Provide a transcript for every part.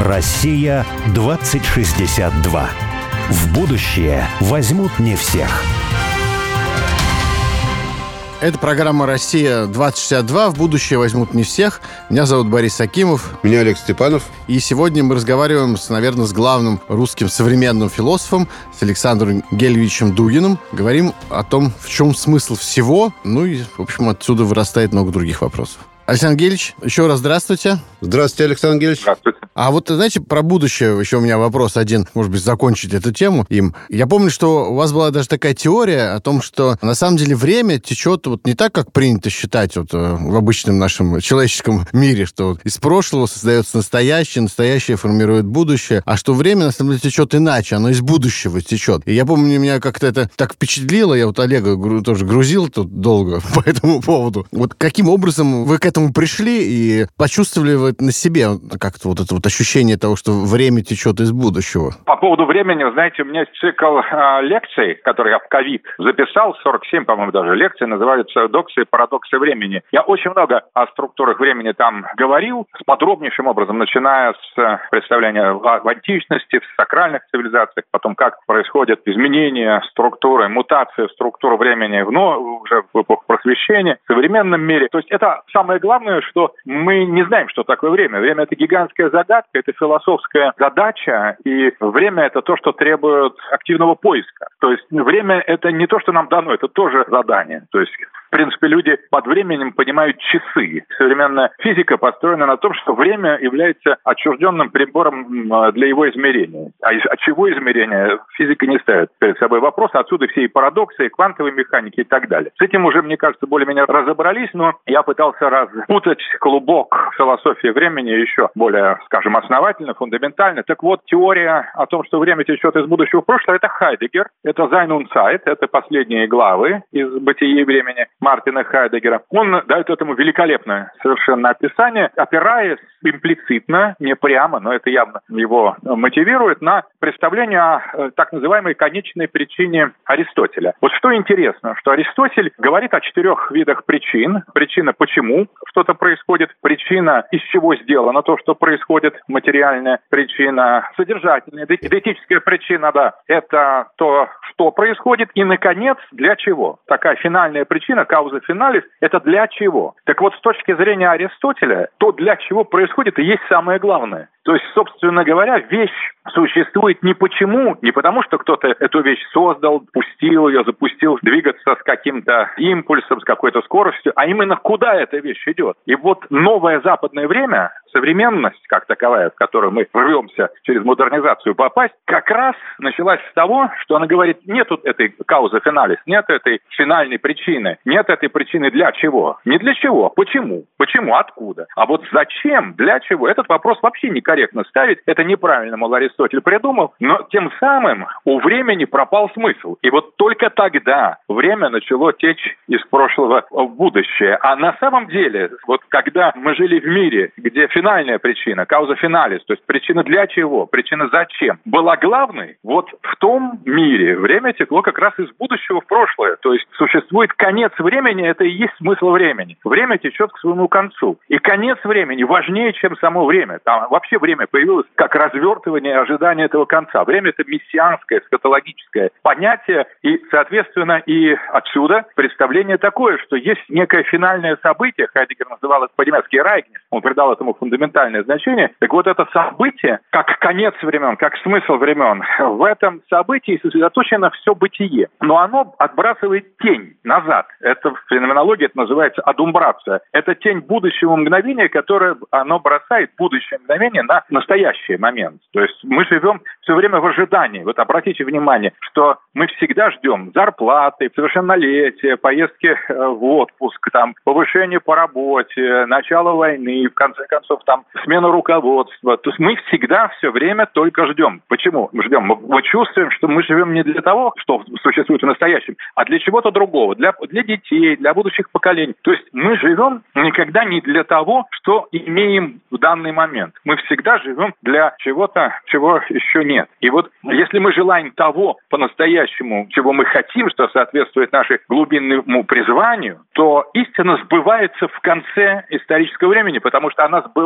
Россия 2062. В будущее возьмут не всех. Это программа «Россия-2062». В будущее возьмут не всех. Меня зовут Борис Акимов. Меня Олег Степанов. И сегодня мы разговариваем, с, наверное, с главным русским современным философом, с Александром Гельвичем Дугиным. Говорим о том, в чем смысл всего. Ну и, в общем, отсюда вырастает много других вопросов. Александр Гельевич, еще раз здравствуйте. Здравствуйте, Александр Гельевич. Здравствуйте. А вот, знаете, про будущее еще у меня вопрос один, может быть, закончить эту тему им. Я помню, что у вас была даже такая теория о том, что на самом деле время течет вот не так, как принято считать вот э, в обычном нашем человеческом мире, что вот из прошлого создается настоящее, настоящее формирует будущее, а что время на самом деле течет иначе, оно из будущего течет. И я помню, меня как-то это так впечатлило, я вот Олега тоже грузил тут долго по этому поводу. Вот каким образом вы к этому этому пришли и почувствовали на себе как-то вот это вот ощущение того, что время течет из будущего? По поводу времени, знаете, у меня есть цикл э, лекций, который я в ковид записал, 47, по-моему, даже лекции, называются «Доксы и парадоксы времени». Я очень много о структурах времени там говорил, с подробнейшим образом, начиная с э, представления в античности, в сакральных цивилизациях, потом как происходят изменения структуры, мутация структуры времени в, ну, уже в эпоху просвещения, в современном мире. То есть это самое главное, что мы не знаем, что такое время. Время – это гигантская загадка, это философская задача, и время – это то, что требует активного поиска. То есть время – это не то, что нам дано, это тоже задание. То есть в принципе, люди под временем понимают часы. Современная физика построена на том, что время является отчужденным прибором для его измерения. А от чего измерения физика не ставит перед собой вопрос. Отсюда все и парадоксы, и квантовые механики и так далее. С этим уже, мне кажется, более-менее разобрались, но я пытался распутать клубок философии времени еще более, скажем, основательно, фундаментально. Так вот, теория о том, что время течет из будущего в прошлое, это Хайдегер, это Зайнун Сайт, это последние главы из «Бытия времени». Мартина Хайдегера. Он дает этому великолепное совершенно описание, опираясь имплицитно, не прямо, но это явно его мотивирует, на представление о э, так называемой конечной причине Аристотеля. Вот что интересно, что Аристотель говорит о четырех видах причин. Причина, почему что-то происходит, причина, из чего сделано то, что происходит, материальная причина, содержательная, диетическая причина, да, это то, что происходит, и, наконец, для чего. Такая финальная причина, кауза финалис, это для чего. Так вот, с точки зрения Аристотеля, то, для чего происходит, и есть самое главное. То есть, собственно говоря, вещь существует не почему, не потому, что кто-то эту вещь создал, пустил ее, запустил двигаться с каким-то импульсом, с какой-то скоростью, а именно куда эта вещь идет. И вот новое западное время, современность как таковая, в которую мы рвемся через модернизацию попасть, как раз началась с того, что она говорит, нет этой каузы финалис, нет этой финальной причины, нет этой причины для чего. Не для чего, почему, почему, откуда. А вот зачем, для чего, этот вопрос вообще не корректно ставить, это неправильно, мол, Аристотель придумал, но тем самым у времени пропал смысл. И вот только тогда время начало течь из прошлого в будущее. А на самом деле, вот когда мы жили в мире, где финальная причина, кауза финалис, то есть причина для чего, причина зачем, была главной, вот в том мире время текло как раз из будущего в прошлое. То есть существует конец времени, это и есть смысл времени. Время течет к своему концу. И конец времени важнее, чем само время. Там вообще время появилось как развертывание и ожидание этого конца. Время – это мессианское, скатологическое понятие, и, соответственно, и отсюда представление такое, что есть некое финальное событие, Хайдегер называл это по-немецки «райгнес», он придал этому фундаментальное значение. Так вот, это событие, как конец времен, как смысл времен, в этом событии сосредоточено все бытие. Но оно отбрасывает тень назад. Это в феноменологии это называется адумбрация. Это тень будущего мгновения, которое оно бросает будущее мгновение на настоящий момент. То есть мы живем все время в ожидании. Вот обратите внимание, что мы всегда ждем зарплаты, совершеннолетия, поездки э, в отпуск, там, повышение по работе, начало войны, в конце концов, там, смена руководства. То есть мы всегда все время только ждем. Почему ждем? Мы, мы чувствуем, что мы живем не для того, что существует в настоящем, а для чего-то другого, для, для детей, для будущих поколений. То есть мы живем никогда не для того, что имеем в данный момент. Мы всегда живем для чего-то, чего еще нет. И вот если мы желаем того по-настоящему, чего мы хотим, что соответствует нашему глубинному призванию, то истина сбывается в конце исторического времени, потому что она сбывается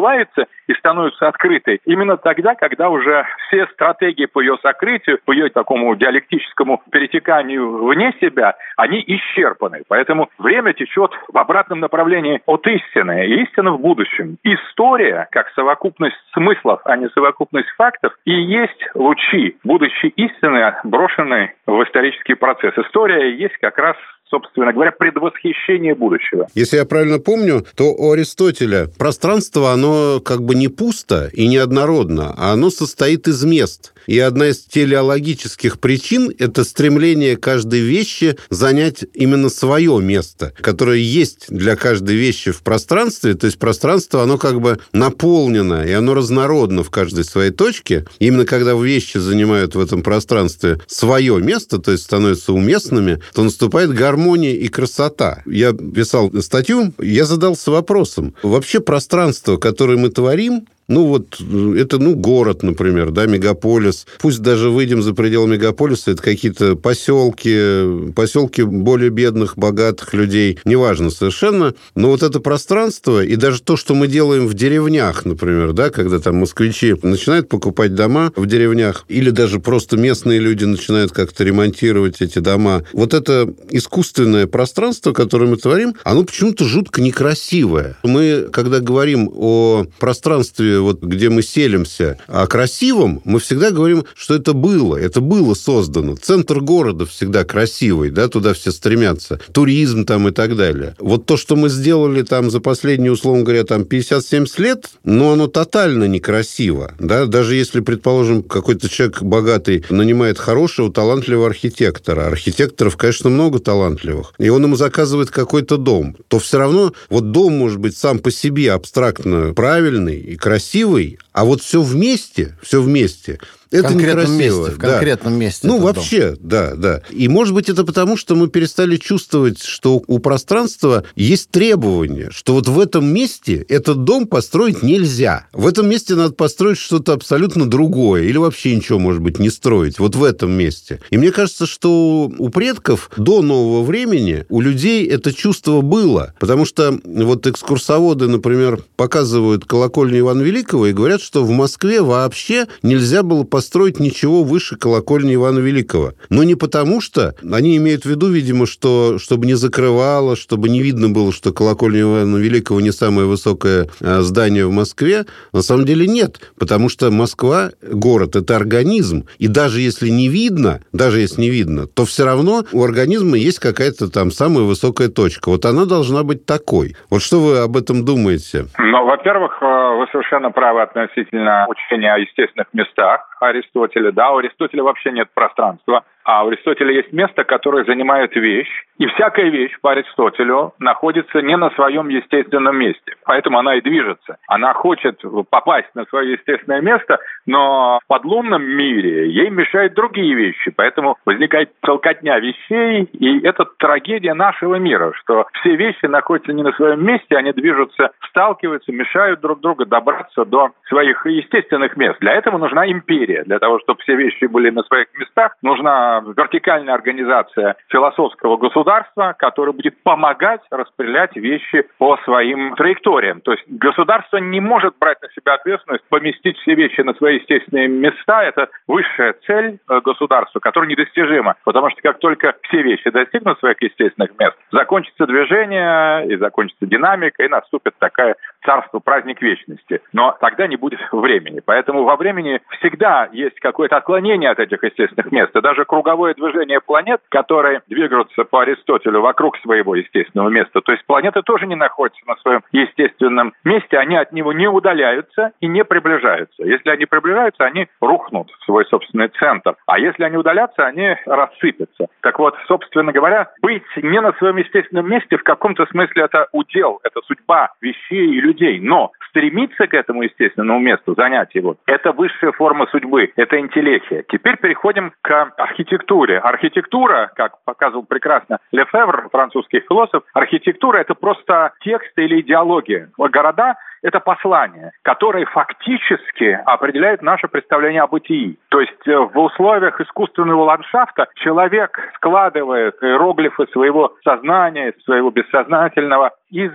и становится открытой именно тогда, когда уже все стратегии по ее сокрытию, по ее такому диалектическому перетеканию вне себя, они исчерпаны. Поэтому время течет в обратном направлении от истины, и истина в будущем. История, как совокупность смыслов, а не совокупность фактов, и есть лучи будущей истины, брошенной в исторический процесс. История есть как раз собственно говоря, предвосхищение будущего. Если я правильно помню, то у Аристотеля пространство, оно как бы не пусто и не однородно, а оно состоит из мест. И одна из телеологических причин – это стремление каждой вещи занять именно свое место, которое есть для каждой вещи в пространстве. То есть пространство, оно как бы наполнено, и оно разнородно в каждой своей точке. И именно когда вещи занимают в этом пространстве свое место, то есть становятся уместными, то наступает гармония и красота. Я писал статью, я задался вопросом. Вообще пространство, которое мы творим, ну, вот это, ну, город, например, да, мегаполис. Пусть даже выйдем за пределы мегаполиса, это какие-то поселки, поселки более бедных, богатых людей, неважно совершенно. Но вот это пространство и даже то, что мы делаем в деревнях, например, да, когда там москвичи начинают покупать дома в деревнях, или даже просто местные люди начинают как-то ремонтировать эти дома. Вот это искусственное пространство, которое мы творим, оно почему-то жутко некрасивое. Мы, когда говорим о пространстве вот где мы селимся, о красивом, мы всегда говорим, что это было, это было создано. Центр города всегда красивый, да, туда все стремятся. Туризм там и так далее. Вот то, что мы сделали там за последние, условно говоря, там 50-70 лет, ну, оно тотально некрасиво, да, даже если, предположим, какой-то человек богатый нанимает хорошего, талантливого архитектора. Архитекторов, конечно, много талантливых. И он ему заказывает какой-то дом. То все равно вот дом может быть сам по себе абстрактно правильный и красивый, красивый, а вот все вместе, все вместе – это конкретном некрасиво. месте, в конкретном да. месте. Ну, вообще, дом. да, да. И, может быть, это потому, что мы перестали чувствовать, что у пространства есть требования, что вот в этом месте этот дом построить нельзя. В этом месте надо построить что-то абсолютно другое, или вообще ничего, может быть, не строить. Вот в этом месте. И мне кажется, что у предков до нового времени у людей это чувство было. Потому что вот экскурсоводы, например, показывают колокольню Ивана Великого и говорят, что в Москве вообще нельзя было построить построить ничего выше колокольни Ивана Великого. Но не потому что, они имеют в виду, видимо, что чтобы не закрывало, чтобы не видно было, что колокольня Ивана Великого не самое высокое а, здание в Москве. На самом деле нет, потому что Москва, город, это организм. И даже если не видно, даже если не видно, то все равно у организма есть какая-то там самая высокая точка. Вот она должна быть такой. Вот что вы об этом думаете? Ну, во-первых, э, вы совершенно правы относительно учения о естественных местах. Аристотеля, да, у Аристотеля вообще нет пространства. А у Аристотеля есть место, которое занимает вещь, и всякая вещь по Аристотелю находится не на своем естественном месте. Поэтому она и движется. Она хочет попасть на свое естественное место, но в подлунном мире ей мешают другие вещи. Поэтому возникает толкотня вещей, и это трагедия нашего мира, что все вещи находятся не на своем месте, они движутся, сталкиваются, мешают друг другу добраться до своих естественных мест. Для этого нужна империя. Для того, чтобы все вещи были на своих местах, нужна вертикальная организация философского государства, которая будет помогать распределять вещи по своим траекториям. То есть государство не может брать на себя ответственность поместить все вещи на свои естественные места. Это высшая цель э, государства, которая недостижима. Потому что как только все вещи достигнут своих естественных мест, закончится движение и закончится динамика, и наступит такая царство, праздник вечности. Но тогда не будет времени. Поэтому во времени всегда есть какое-то отклонение от этих естественных мест. И даже круговое движение планет, которые двигаются по Аристотелю вокруг своего естественного места. То есть планеты тоже не находятся на своем естественном месте, они от него не удаляются и не приближаются. Если они приближаются, они рухнут в свой собственный центр. А если они удалятся, они рассыпятся. Так вот, собственно говоря, быть не на своем естественном месте в каком-то смысле это удел, это судьба вещей и людей. Но стремиться к этому естественному месту, занять его, это высшая форма судьбы, это интеллехия. Теперь переходим к архитектуре. Архитектура, как показывал прекрасно Лефевр, французский философ, архитектура – это просто текст или идеология. Города это послание, которое фактически определяет наше представление о бытии. То есть э, в условиях искусственного ландшафта человек складывает иероглифы своего сознания, своего бессознательного из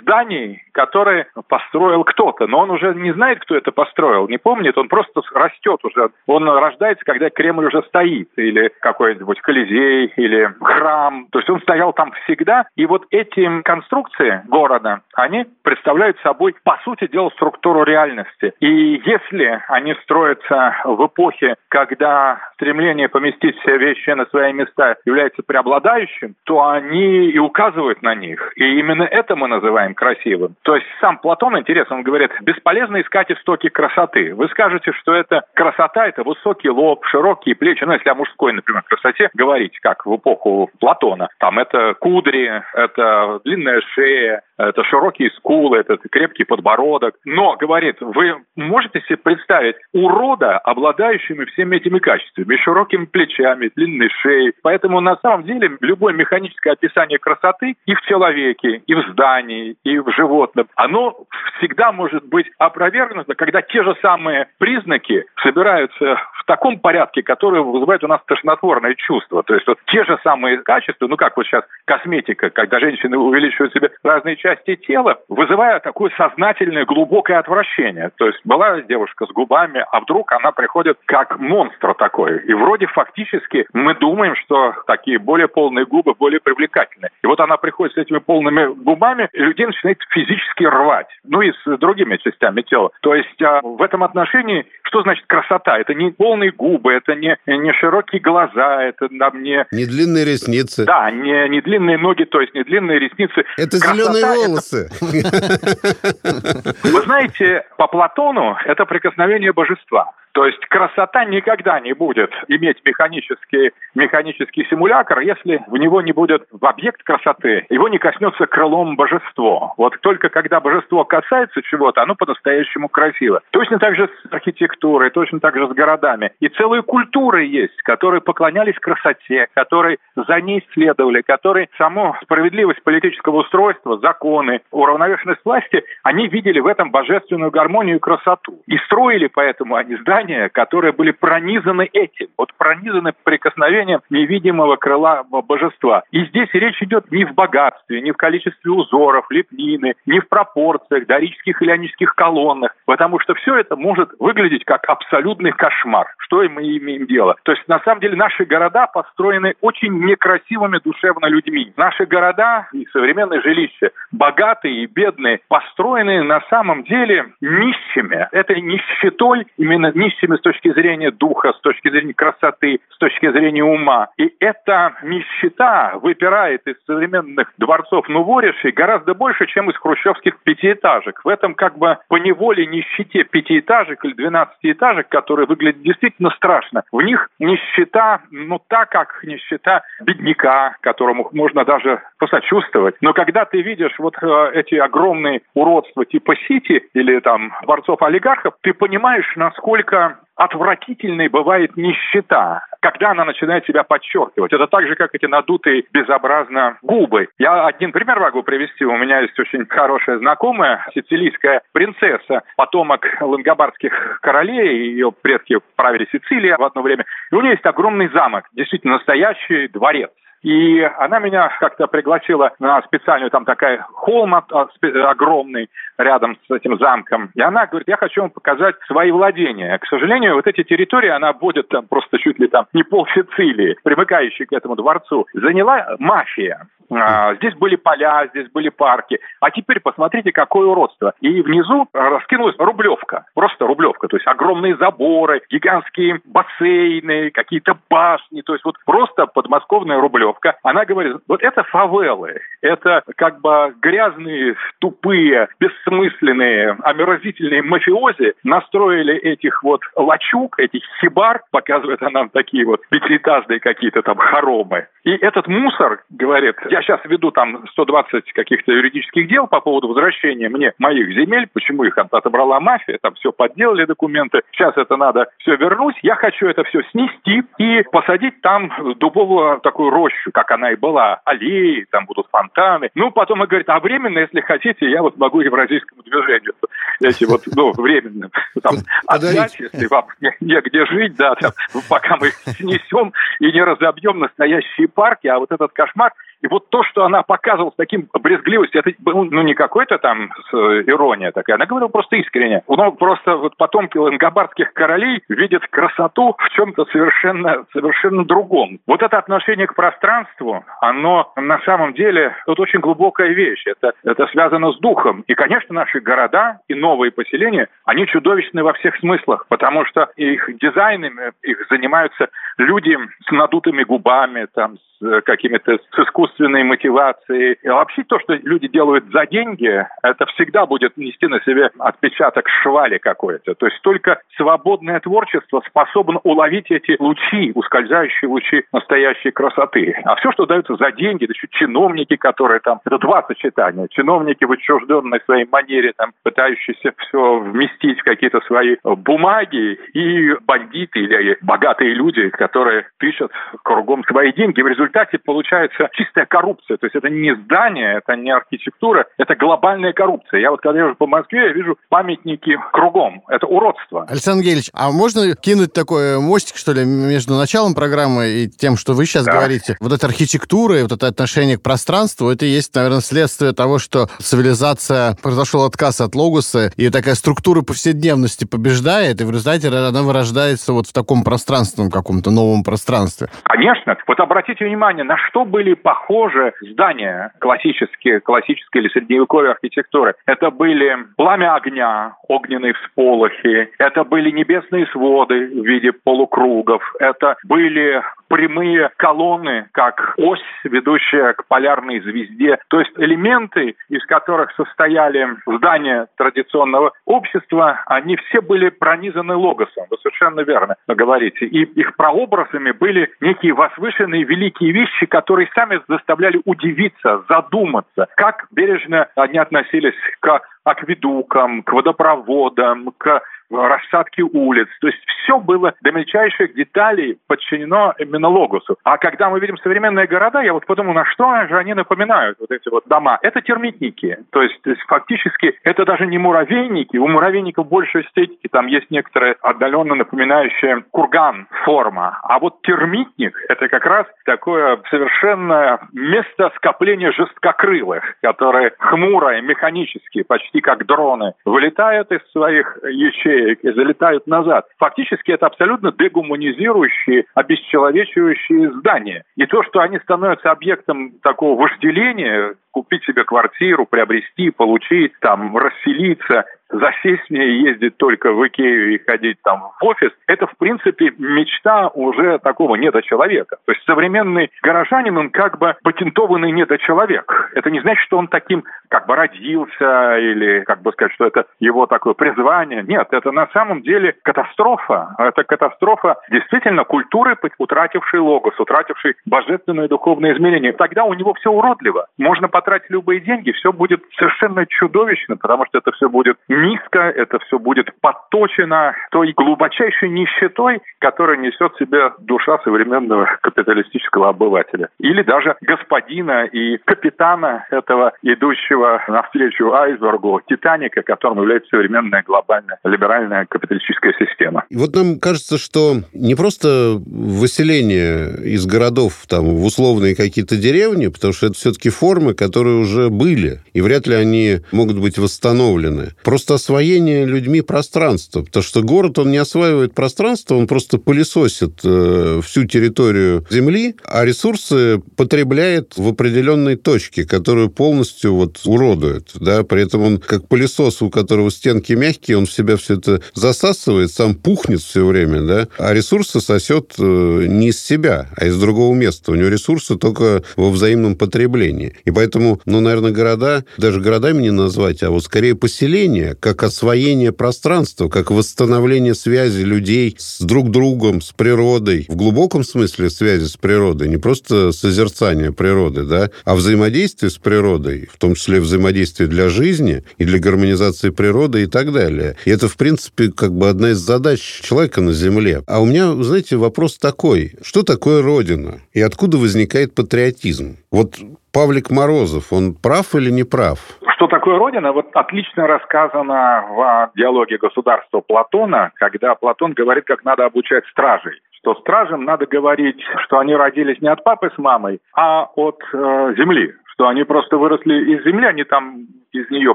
зданий, которые построил кто-то. Но он уже не знает, кто это построил, не помнит, он просто растет уже. Он рождается, когда Кремль уже стоит, или какой-нибудь Колизей, или храм. То есть он стоял там всегда. И вот эти конструкции города, они представляют собой, по сути дела, структуру реальности. И если они строятся в эпохе, когда стремление поместить все вещи на свои места является преобладающим, то они и указывают на них. И именно это мы называем красивым. То есть сам Платон, интересно, он говорит, бесполезно искать истоки красоты. Вы скажете, что это красота, это высокий лоб, широкие плечи. Ну, если о мужской, например, красоте говорить, как в эпоху Платона, там это кудри, это длинная шея, это широкие скулы, это крепкий подбородок. Но, говорит, вы можете себе представить урода, обладающими всеми этими качествами, широкими плечами, длинной шеей. Поэтому на самом деле любое механическое описание красоты и в человеке, и в здании, и в животном, оно всегда может быть опровергнуто, когда те же самые признаки собираются в таком порядке, который вызывает у нас тошнотворное чувство. То есть вот те же самые качества, ну как вот сейчас косметика, когда женщины увеличивают себе разные части тела, вызывая такое сознательное глубокое отвращение. То есть была девушка с губами, а вдруг она приходит как монстр такой. И вроде фактически мы думаем, что такие более полные губы более привлекательны. И вот она приходит с этими полными губами, и людей начинает физически рвать. Ну и с другими частями тела. То есть а, в этом отношении что значит красота? Это не полные губы, это не, не широкие глаза, это там не... Не длинные ресницы. Да, не, не длинные ноги, то есть не длинные ресницы. Это красота, зеленые волосы. Это... Вы знаете, по Платону это прикосновение божества. То есть красота никогда не будет иметь механический, механический симулятор, если в него не будет в объект красоты, его не коснется крылом божество. Вот только когда божество касается чего-то, оно по-настоящему красиво. Точно так же с архитектурой, точно так же с городами. И целые культуры есть, которые поклонялись красоте, которые за ней следовали, которые саму справедливость политического устройства, законы, уравновешенность власти, они видели в этом божественную гармонию и красоту. И строили поэтому они здания, здания, которые были пронизаны этим, вот пронизаны прикосновением невидимого крыла божества. И здесь речь идет не в богатстве, не в количестве узоров, лепнины, не в пропорциях, дорических или ионических колоннах, потому что все это может выглядеть как абсолютный кошмар. Что мы имеем дело? То есть, на самом деле, наши города построены очень некрасивыми душевно людьми. Наши города и современные жилища, богатые и бедные, построены на самом деле нищими. Это нищетой, именно нищетой нищими с точки зрения духа, с точки зрения красоты, с точки зрения ума. И эта нищета выпирает из современных дворцов Нуворишей гораздо больше, чем из хрущевских пятиэтажек. В этом как бы по неволе нищете пятиэтажек или двенадцатиэтажек, которые выглядят действительно страшно. В них нищета, ну так как нищета бедняка, которому можно даже посочувствовать. Но когда ты видишь вот э, эти огромные уродства типа Сити или там дворцов олигархов, ты понимаешь, насколько отвратительной бывает нищета, когда она начинает себя подчеркивать. Это так же, как эти надутые безобразно губы. Я один пример могу привести. У меня есть очень хорошая знакомая, сицилийская принцесса, потомок лангобардских королей, ее предки правили Сицилия в одно время. И у нее есть огромный замок, действительно настоящий дворец. И она меня как-то пригласила на специальную, там такая холм огромный рядом с этим замком. И она говорит, я хочу вам показать свои владения. К сожалению, вот эти территории она будет там просто чуть ли там не пол Сицилии, примыкающей к этому дворцу, заняла мафия. А, здесь были поля, здесь были парки. А теперь посмотрите, какое уродство. И внизу раскинулась рублевка. Просто рублевка. То есть огромные заборы, гигантские бассейны, какие-то башни. То есть вот просто подмосковная рублевка. Она говорит, вот это фавелы. Это как бы грязные, тупые, бессмысленные, омерзительные мафиози настроили этих вот лачуг, этих хибар, показывает она такие вот пятиэтажные какие-то там хоромы. И этот мусор, говорит, я сейчас веду там 120 каких-то юридических дел по поводу возвращения мне моих земель, почему их отобрала мафия, там все подделали документы, сейчас это надо все вернуть, я хочу это все снести и посадить там дубовую такую рощу, как она и была, аллеи, там будут фонтаны. Ну, потом он говорит, а временно, если хотите, я вот могу евразийскому движению эти вот, ну, временно там, отдать, если вам негде жить, да, там, пока мы снесем и не разобьем настоящие парки, а вот этот кошмар, и вот то, что она показывала с таким брезгливостью, это был ну, не какой-то там э, ирония такая, она говорила просто искренне. Ну, просто вот потомки лангобардских королей видят красоту в чем-то совершенно, совершенно другом. Вот это отношение к пространству, оно на самом деле вот очень глубокая вещь. Это, это связано с духом. И, конечно, наши города и новые поселения, они чудовищны во всех смыслах, потому что их дизайнами их занимаются люди с надутыми губами, там, с Э, какими-то с искусственной мотивацией. И вообще то, что люди делают за деньги, это всегда будет нести на себе отпечаток швали какой-то. То есть только свободное творчество способно уловить эти лучи, ускользающие лучи настоящей красоты. А все, что дается за деньги, это еще чиновники, которые там, это два сочетания. Чиновники в отчужденной своей манере, там, пытающиеся все вместить в какие-то свои бумаги, и бандиты или богатые люди, которые тычут кругом свои деньги. В результате результате получается чистая коррупция. То есть это не здание, это не архитектура, это глобальная коррупция. Я вот когда езжу по Москве, я вижу памятники кругом. Это уродство. Александр Гельевич, а можно кинуть такой мостик, что ли, между началом программы и тем, что вы сейчас да. говорите? Вот эта архитектура и вот это отношение к пространству, это и есть, наверное, следствие того, что цивилизация произошел отказ от логоса, и такая структура повседневности побеждает, и в результате она вырождается вот в таком пространственном каком-то новом пространстве. Конечно. Вот обратите внимание, на что были похожи здания классические, классической или средневековой архитектуры. Это были пламя огня, огненные всполохи, это были небесные своды в виде полукругов, это были прямые колонны, как ось, ведущая к полярной звезде. То есть элементы, из которых состояли здания традиционного общества, они все были пронизаны логосом. Вы совершенно верно говорите. И их прообразами были некие возвышенные великие вещи, которые сами заставляли удивиться, задуматься, как бережно они относились к акведукам, к водопроводам, к рассадки улиц. То есть все было до мельчайших деталей подчинено именно логосу. А когда мы видим современные города, я вот подумал, на что же они напоминают, вот эти вот дома? Это термитники. То есть, то есть фактически это даже не муравейники. У муравейников больше эстетики. Там есть некоторые отдаленно напоминающие курган форма. А вот термитник – это как раз такое совершенно место скопления жесткокрылых, которые хмуро и механически, почти как дроны, вылетают из своих ячеек и залетают назад. Фактически это абсолютно дегуманизирующие, обесчеловечивающие здания. И то, что они становятся объектом такого вожделения, купить себе квартиру, приобрести, получить, там, расселиться, засесть мне ездить только в Икею и ходить там в офис, это, в принципе, мечта уже такого недочеловека. То есть современный горожанин, он как бы патентованный недочеловек. Это не значит, что он таким как бы родился или, как бы сказать, что это его такое призвание. Нет, это на самом деле катастрофа. Это катастрофа действительно культуры, утратившей логос, утратившей божественное духовное измерение. Тогда у него все уродливо. Можно потратить любые деньги, все будет совершенно чудовищно, потому что это все будет низко, это все будет подточено той глубочайшей нищетой, которая несет в себе душа современного капиталистического обывателя. Или даже господина и капитана этого идущего навстречу айсбергу Титаника, которым является современная глобальная либеральная капиталистическая система. И вот нам кажется, что не просто выселение из городов там, в условные какие-то деревни, потому что это все-таки формы, которые уже были, и вряд ли они могут быть восстановлены. Просто освоение людьми пространства, потому что город, он не осваивает пространство, он просто пылесосит э, всю территорию Земли, а ресурсы потребляет в определенной точке, которую полностью вот уродует, да, при этом он как пылесос, у которого стенки мягкие, он в себя все это засасывает, сам пухнет все время, да, а ресурсы сосет э, не из себя, а из другого места. У него ресурсы только во взаимном потреблении. И поэтому, ну, наверное, города, даже городами не назвать, а вот скорее поселения, как освоение пространства, как восстановление связи людей с друг другом, с природой, в глубоком смысле связи с природой, не просто созерцание природы, да, а взаимодействие с природой, в том числе взаимодействие для жизни и для гармонизации природы и так далее. И это, в принципе, как бы одна из задач человека на Земле. А у меня, знаете, вопрос такой. Что такое Родина? И откуда возникает патриотизм? Вот Павлик Морозов, он прав или не прав? Что такое Родина? Вот отлично рассказано в диалоге государства Платона, когда Платон говорит, как надо обучать стражей. Что стражам надо говорить, что они родились не от папы с мамой, а от э, земли. Что они просто выросли из земли, они там из нее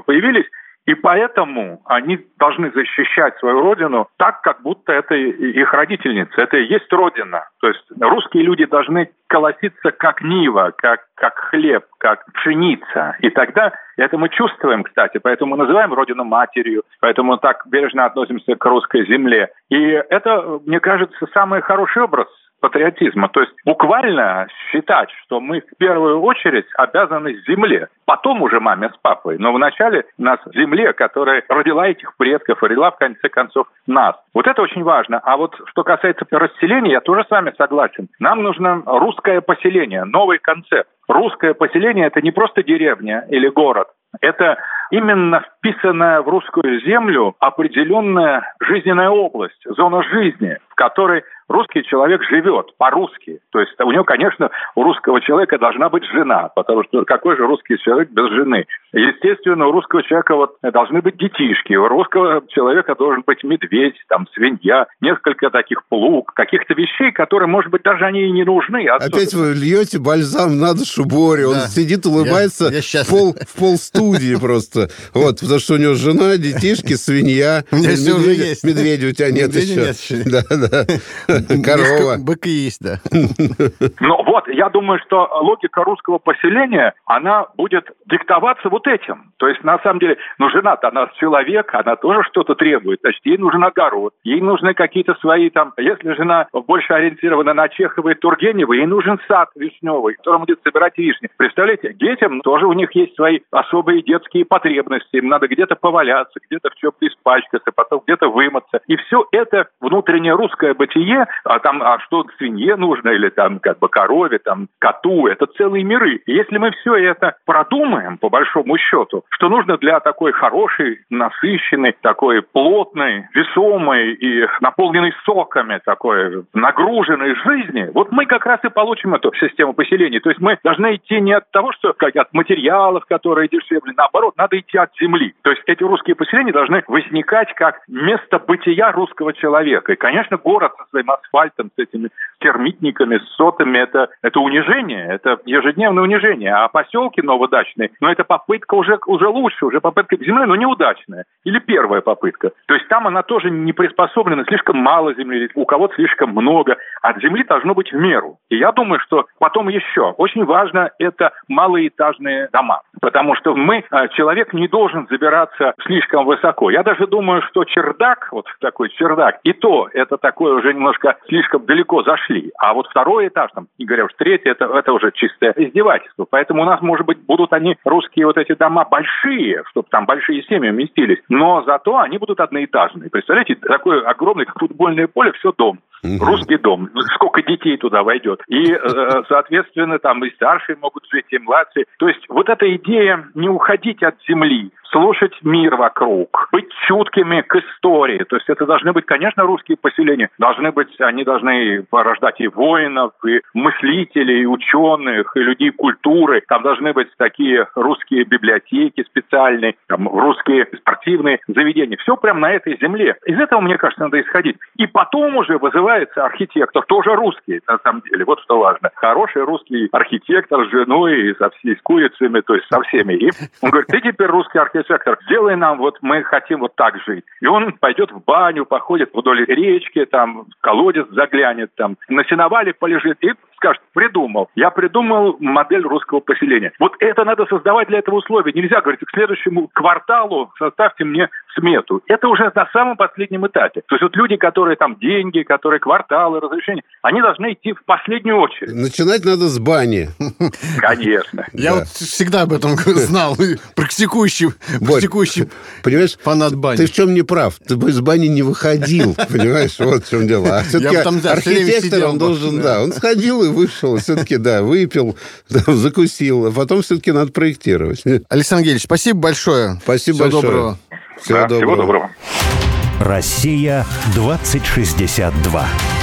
появились, и поэтому они должны защищать свою родину так, как будто это их родительница, это и есть родина. То есть русские люди должны колоситься как нива, как, как хлеб, как пшеница. И тогда это мы чувствуем, кстати, поэтому мы называем родину матерью, поэтому так бережно относимся к русской земле. И это, мне кажется, самый хороший образ патриотизма. То есть буквально считать, что мы в первую очередь обязаны земле, потом уже маме с папой, но вначале нас земле, которая родила этих предков, родила в конце концов нас. Вот это очень важно. А вот что касается расселения, я тоже с вами согласен. Нам нужно русское поселение, новый концепт. Русское поселение – это не просто деревня или город, это именно вписанная в русскую землю определенная жизненная область, зона жизни, в которой русский человек живет по-русски. То есть у него, конечно, у русского человека должна быть жена, потому что какой же русский человек без жены? Естественно, у русского человека вот должны быть детишки, у русского человека должен быть медведь, там, свинья, несколько таких плуг, каких-то вещей, которые, может быть, даже они и не нужны. Особенно. Опять вы льете бальзам на душу Боре, он да. сидит, улыбается я, я в, пол, в пол студии просто. Вот, потому что у него жена, детишки, свинья. У меня все уже есть. Медведя у тебя нет еще. Да, да. Корова. Бык есть, да. Ну вот, я думаю, что логика русского поселения, она будет диктоваться вот этим. То есть, на самом деле, ну, жена-то, она человек, она тоже что-то требует. Значит, ей нужен огород, ей нужны какие-то свои там... Если жена больше ориентирована на Чехова и Тургенева, ей нужен сад вишневый, в котором будет собирать вишни. Представляете, детям тоже у них есть свои особые детские потребности. Им надо где-то поваляться, где-то в чем-то испачкаться, потом где-то вымыться. И все это внутреннее русское бытие а там, а что свинье нужно, или там как бы корове, там коту, это целые миры. И если мы все это продумаем, по большому счету, что нужно для такой хорошей, насыщенной, такой плотной, весомой и наполненной соками такой нагруженной жизни, вот мы как раз и получим эту систему поселений. То есть мы должны идти не от того, что как от материалов, которые дешевле, наоборот, надо идти от земли. То есть эти русские поселения должны возникать как место бытия русского человека. И, конечно, город со своим асфальтом, с этими термитниками, с сотами, это, это унижение, это ежедневное унижение. А поселки новодачные, ну, это попытка уже, уже лучше, уже попытка к земле, но неудачная. Или первая попытка. То есть там она тоже не приспособлена, слишком мало земли, у кого-то слишком много. От земли должно быть в меру. И я думаю, что потом еще очень важно это малоэтажные дома. Потому что мы, а, человек не должен забираться слишком высоко. Я даже думаю, что чердак, вот такой чердак, и то это такое уже немножко слишком далеко зашли. А вот второй этаж, там, не говоря уж третий, это, это уже чистое издевательство. Поэтому у нас, может быть, будут они, русские вот эти дома большие, чтобы там большие семьи уместились, но зато они будут одноэтажные. Представляете, такое огромное, как футбольное поле, все дом. Угу. Русский дом. Сколько детей туда войдет. И, э, соответственно, там и старшие могут жить, и младшие. То есть вот эта идея не уходить от земли, слушать мир вокруг, быть чуткими к истории. То есть это должны быть, конечно, русские поселения. Должны быть, они должны порождать и воинов, и мыслителей, и ученых, и людей культуры. Там должны быть такие русские библиотеки специальные, там русские спортивные заведения. Все прямо на этой земле. Из этого, мне кажется, надо исходить. И потом уже вызывается архитектор, тоже русский, на самом деле. Вот что важно. Хороший русский архитектор с женой, со всей, с курицами, то есть со всеми. И он говорит, ты теперь русский архитектор сектор, сделай нам, вот мы хотим вот так жить. И он пойдет в баню, походит вдоль речки, там, колодец заглянет, там, на сеновале полежит и скажет, придумал. Я придумал модель русского поселения. Вот это надо создавать для этого условия. Нельзя говорить, к следующему кварталу составьте мне смету. Это уже на самом последнем этапе. То есть вот люди, которые там деньги, которые кварталы, разрешения, они должны идти в последнюю очередь. Начинать надо с бани. Конечно. Я вот всегда об этом знал. Практикующий, практикующий понимаешь, фанат бани. Ты в чем не прав? Ты бы из бани не выходил, понимаешь? Вот в чем дело. А все-таки архитектор, он должен, да, он сходил и вышел, все-таки, да, выпил, закусил, а потом все-таки надо проектировать. Александр Гельевич, спасибо большое. Спасибо Всего большое. Доброго. Всего, да, доброго. всего доброго. Россия 2062.